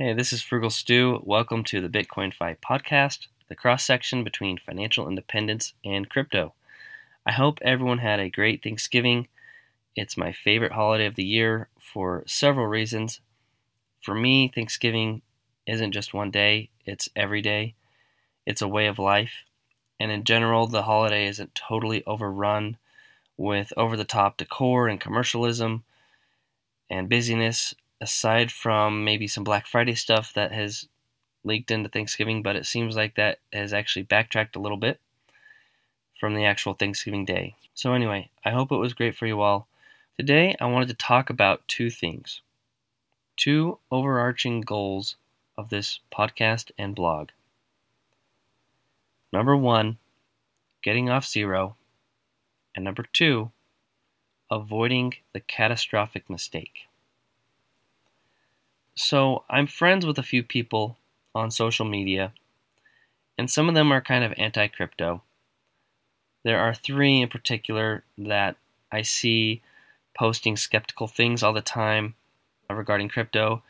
Hey, this is Frugal Stu. Welcome to the Bitcoin Fi podcast, the cross section between financial independence and crypto. I hope everyone had a great Thanksgiving. It's my favorite holiday of the year for several reasons. For me, Thanksgiving isn't just one day, it's every day. It's a way of life. And in general, the holiday isn't totally overrun with over the top decor and commercialism and busyness aside from maybe some Black Friday stuff that has leaked into Thanksgiving, but it seems like that has actually backtracked a little bit from the actual Thanksgiving day. So, anyway, I hope it was great for you all. Today, I wanted to talk about two things two overarching goals of this podcast and blog. Number one, getting off zero. And number two, avoiding the catastrophic mistake. So I'm friends with a few people on social media, and some of them are kind of anti crypto. There are three in particular that I see posting skeptical things all the time regarding crypto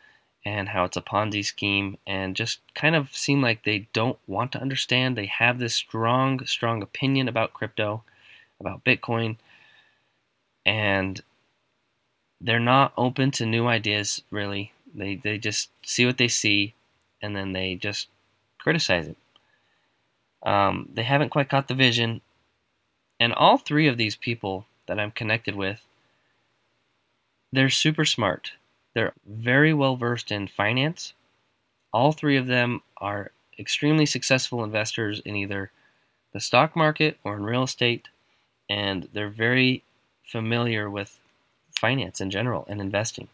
and how it's a Ponzi scheme, and just kind of seem like they don't want to understand. They have this strong, strong opinion about crypto, about Bitcoin, and they're not open to new ideas, really. They they just see what they see, and then they just criticize it. Um, they haven't quite caught the vision, and all three of these people that I'm connected with, they're super smart. They're very well versed in finance. All three of them are extremely successful investors in either the stock market or in real estate, and they're very familiar with finance in general and investing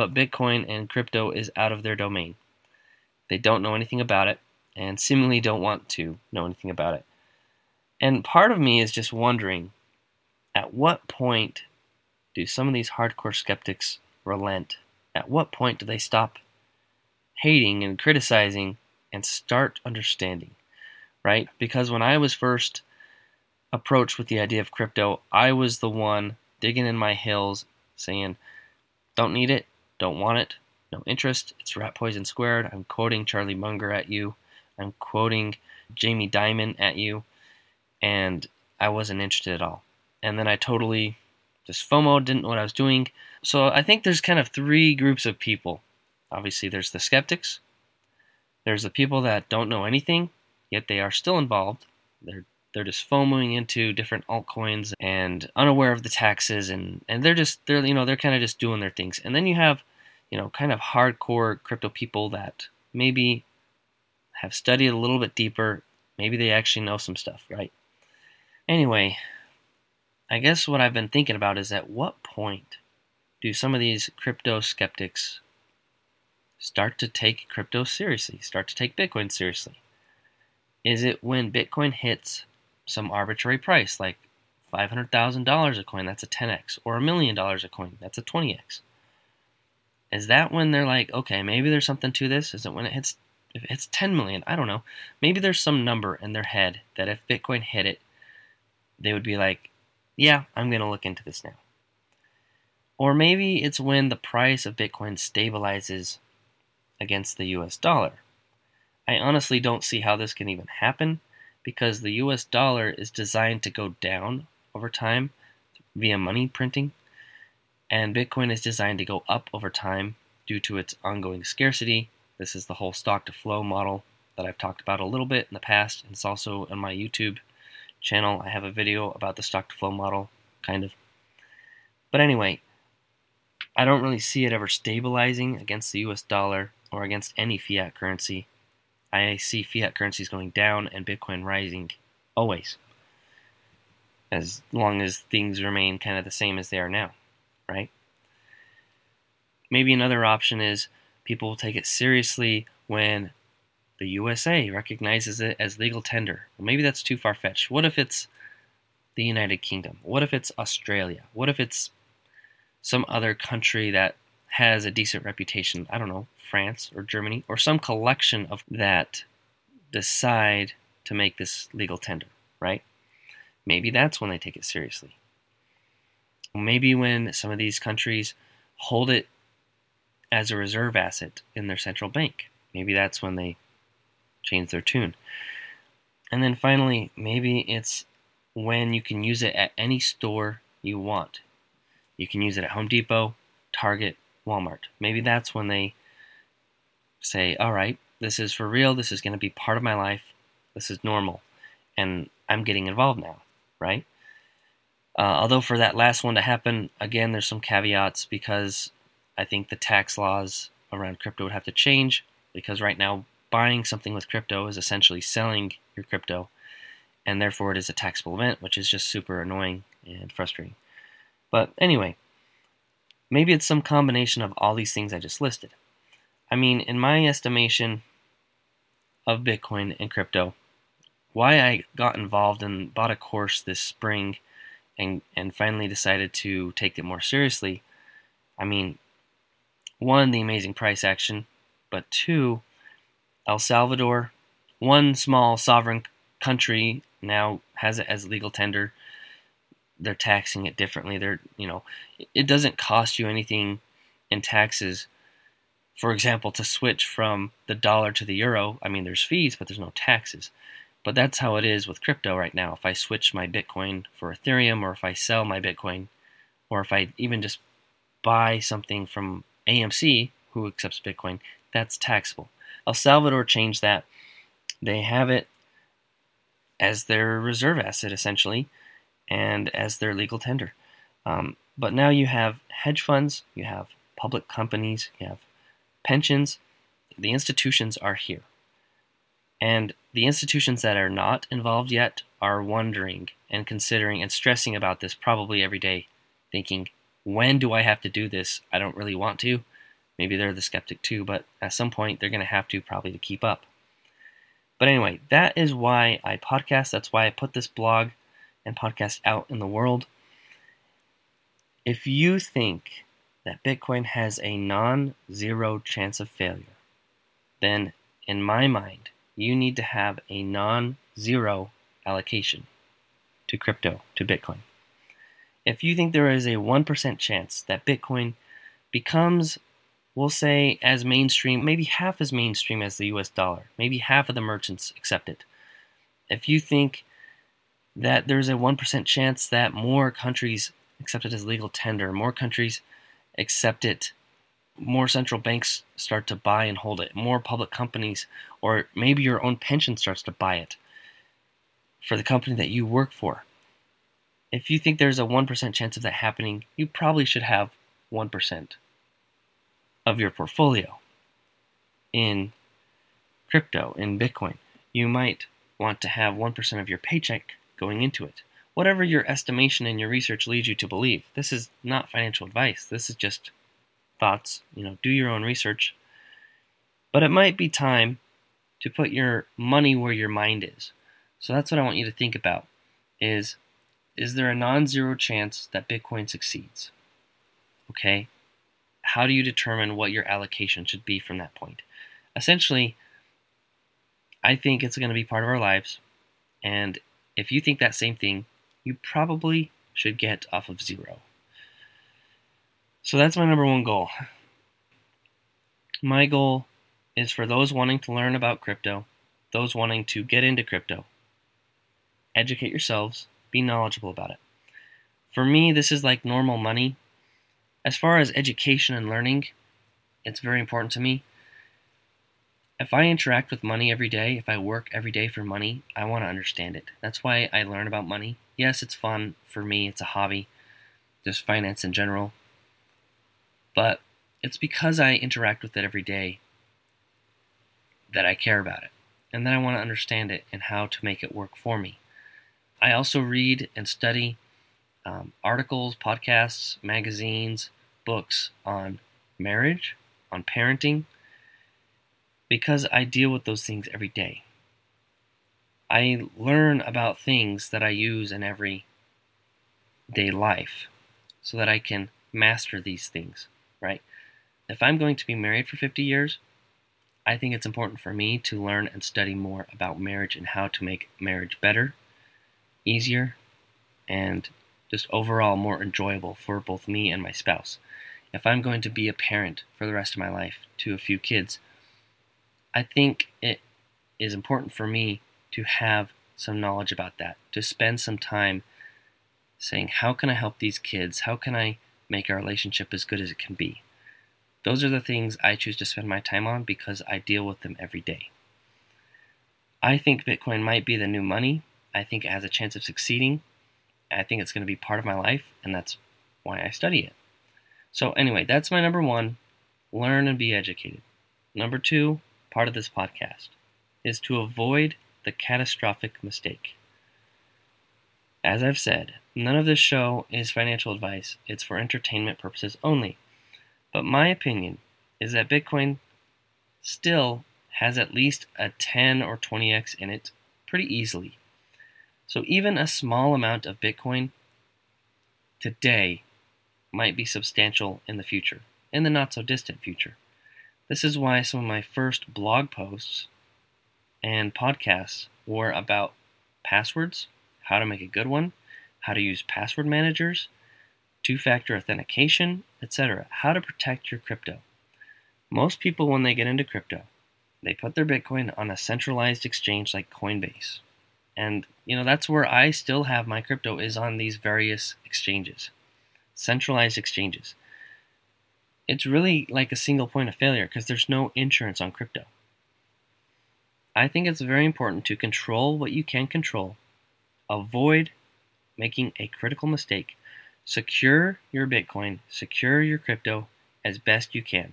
but Bitcoin and crypto is out of their domain. They don't know anything about it and seemingly don't want to know anything about it. And part of me is just wondering at what point do some of these hardcore skeptics relent? At what point do they stop hating and criticizing and start understanding? Right? Because when I was first approached with the idea of crypto, I was the one digging in my heels saying, don't need it, don't want it. No interest. It's rat poison squared. I'm quoting Charlie Munger at you. I'm quoting Jamie Dimon at you. And I wasn't interested at all. And then I totally just FOMO, didn't know what I was doing. So I think there's kind of three groups of people. Obviously, there's the skeptics, there's the people that don't know anything, yet they are still involved. They're they're just FOMOing into different altcoins and unaware of the taxes and, and they're just they're you know they're kind of just doing their things. And then you have you know, kind of hardcore crypto people that maybe have studied a little bit deeper. Maybe they actually know some stuff, right? Anyway, I guess what I've been thinking about is at what point do some of these crypto skeptics start to take crypto seriously, start to take Bitcoin seriously? Is it when Bitcoin hits some arbitrary price, like $500,000 a coin, that's a 10x, or a million dollars a coin, that's a 20x? Is that when they're like, okay, maybe there's something to this? Is it when it hits if it hits 10 million? I don't know. Maybe there's some number in their head that if Bitcoin hit it, they would be like, yeah, I'm going to look into this now. Or maybe it's when the price of Bitcoin stabilizes against the US dollar. I honestly don't see how this can even happen because the US dollar is designed to go down over time via money printing and Bitcoin is designed to go up over time due to its ongoing scarcity. This is the whole stock to flow model that I've talked about a little bit in the past, and it's also on my YouTube channel. I have a video about the stock to flow model, kind of. But anyway, I don't really see it ever stabilizing against the US dollar or against any fiat currency. I see fiat currencies going down and Bitcoin rising always, as long as things remain kind of the same as they are now right? Maybe another option is people will take it seriously when the USA recognizes it as legal tender. Well, maybe that's too far fetched. What if it's the United Kingdom? What if it's Australia? What if it's some other country that has a decent reputation? I don't know, France or Germany or some collection of that decide to make this legal tender, right? Maybe that's when they take it seriously. Maybe when some of these countries hold it as a reserve asset in their central bank. Maybe that's when they change their tune. And then finally, maybe it's when you can use it at any store you want. You can use it at Home Depot, Target, Walmart. Maybe that's when they say, all right, this is for real. This is going to be part of my life. This is normal. And I'm getting involved now, right? Uh, although for that last one to happen, again, there's some caveats because I think the tax laws around crypto would have to change because right now buying something with crypto is essentially selling your crypto, and therefore it is a taxable event, which is just super annoying and frustrating. But anyway, maybe it's some combination of all these things I just listed. I mean, in my estimation of Bitcoin and crypto, why I got involved and bought a course this spring and, and finally decided to take it more seriously. I mean, one, the amazing price action, but two, El Salvador, one small sovereign country, now has it as legal tender. They're taxing it differently. They're, you know, it doesn't cost you anything in taxes. For example, to switch from the dollar to the euro, I mean, there's fees, but there's no taxes. But that's how it is with crypto right now. If I switch my Bitcoin for Ethereum, or if I sell my Bitcoin, or if I even just buy something from AMC, who accepts Bitcoin, that's taxable. El Salvador changed that. They have it as their reserve asset, essentially, and as their legal tender. Um, but now you have hedge funds, you have public companies, you have pensions. The institutions are here. And the institutions that are not involved yet are wondering and considering and stressing about this probably every day, thinking, when do I have to do this? I don't really want to. Maybe they're the skeptic too, but at some point they're going to have to probably to keep up. But anyway, that is why I podcast. That's why I put this blog and podcast out in the world. If you think that Bitcoin has a non zero chance of failure, then in my mind, you need to have a non zero allocation to crypto, to Bitcoin. If you think there is a 1% chance that Bitcoin becomes we'll say as mainstream, maybe half as mainstream as the US dollar. Maybe half of the merchants accept it. If you think that there's a 1% chance that more countries accept it as legal tender, more countries accept it, more central banks start to buy and hold it, more public companies, or maybe your own pension starts to buy it for the company that you work for. If you think there's a 1% chance of that happening, you probably should have 1% of your portfolio in crypto, in Bitcoin. You might want to have 1% of your paycheck going into it. Whatever your estimation and your research leads you to believe. This is not financial advice. This is just thoughts. You know, do your own research. But it might be time to put your money where your mind is. So that's what I want you to think about is is there a non-zero chance that Bitcoin succeeds? Okay? how do you determine what your allocation should be from that point? Essentially, I think it's going to be part of our lives. And if you think that same thing, you probably should get off of zero. So that's my number one goal. My goal is for those wanting to learn about crypto, those wanting to get into crypto, educate yourselves, be knowledgeable about it. For me, this is like normal money as far as education and learning, it's very important to me. If I interact with money every day, if I work every day for money, I want to understand it. That's why I learn about money. Yes, it's fun for me, it's a hobby, just finance in general. But it's because I interact with it every day that I care about it. And then I want to understand it and how to make it work for me. I also read and study um, articles, podcasts, magazines, books on marriage, on parenting, because I deal with those things every day. I learn about things that I use in every day life so that I can master these things, right? If I'm going to be married for 50 years, I think it's important for me to learn and study more about marriage and how to make marriage better, easier, and just overall more enjoyable for both me and my spouse. if I'm going to be a parent for the rest of my life to a few kids, I think it is important for me to have some knowledge about that, to spend some time saying, How can I help these kids? How can I make our relationship as good as it can be? Those are the things I choose to spend my time on because I deal with them every day. I think Bitcoin might be the new money. I think it has a chance of succeeding. I think it's going to be part of my life, and that's why I study it. So, anyway, that's my number one learn and be educated. Number two, part of this podcast, is to avoid the catastrophic mistake. As I've said, none of this show is financial advice, it's for entertainment purposes only. But my opinion is that Bitcoin still has at least a 10 or 20x in it pretty easily. So even a small amount of Bitcoin today might be substantial in the future, in the not so distant future. This is why some of my first blog posts and podcasts were about passwords, how to make a good one, how to use password managers, two factor authentication, etc. How to protect your crypto. Most people, when they get into crypto, they put their Bitcoin on a centralized exchange like Coinbase. And, you know, that's where I still have my crypto is on these various exchanges, centralized exchanges. It's really like a single point of failure because there's no insurance on crypto. I think it's very important to control what you can control, avoid making a critical mistake, secure your Bitcoin, secure your crypto as best you can.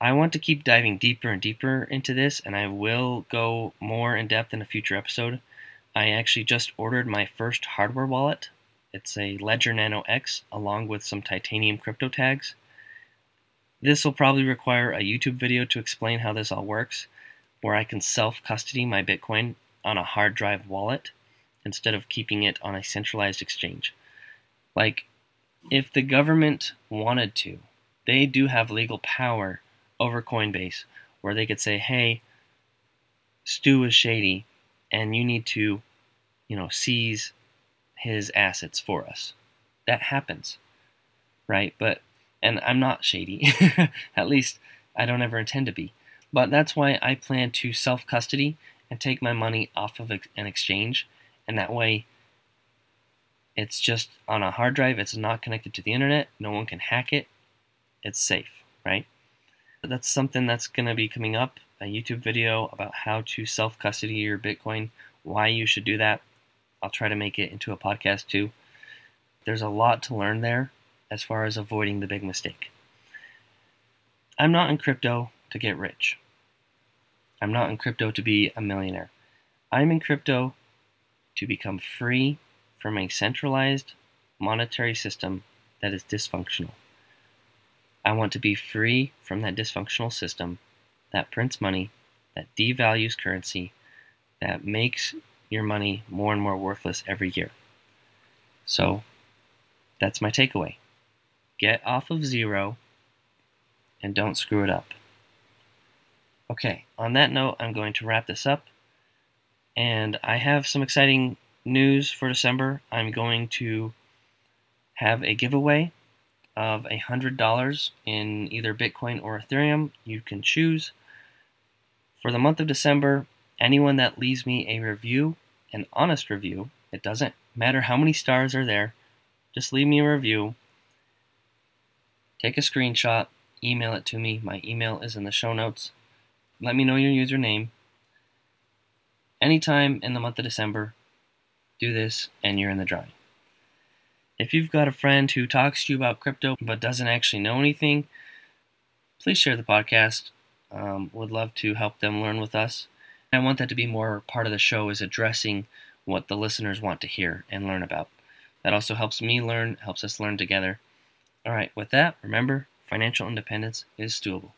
I want to keep diving deeper and deeper into this, and I will go more in depth in a future episode. I actually just ordered my first hardware wallet. It's a Ledger Nano X along with some titanium crypto tags. This will probably require a YouTube video to explain how this all works, where I can self custody my Bitcoin on a hard drive wallet instead of keeping it on a centralized exchange. Like, if the government wanted to, they do have legal power over Coinbase where they could say, hey, Stu is shady and you need to, you know, seize his assets for us. That happens, right? But, and I'm not shady. At least I don't ever intend to be. But that's why I plan to self custody and take my money off of an exchange. And that way, it's just on a hard drive. It's not connected to the internet. No one can hack it. It's safe, right? that's something that's going to be coming up a YouTube video about how to self custody your Bitcoin, why you should do that. I'll try to make it into a podcast too. There's a lot to learn there as far as avoiding the big mistake. I'm not in crypto to get rich. I'm not in crypto to be a millionaire. I'm in crypto to become free from a centralized monetary system that is dysfunctional. I want to be free from that dysfunctional system that prints money, that devalues currency, that makes your money more and more worthless every year. So that's my takeaway. Get off of zero and don't screw it up. Okay, on that note, I'm going to wrap this up. And I have some exciting news for December. I'm going to have a giveaway of $100 in either Bitcoin or Ethereum. You can choose. For the month of December, anyone that leaves me a review, an honest review, it doesn't matter how many stars are there, just leave me a review. Take a screenshot, email it to me. My email is in the show notes. Let me know your username. Anytime in the month of December, do this and you're in the drawing. If you've got a friend who talks to you about crypto but doesn't actually know anything, please share the podcast. Um, would love to help them learn with us. I want that to be more part of the show is addressing what the listeners want to hear and learn about. That also helps me learn, helps us learn together. All right, with that, remember, financial independence is doable.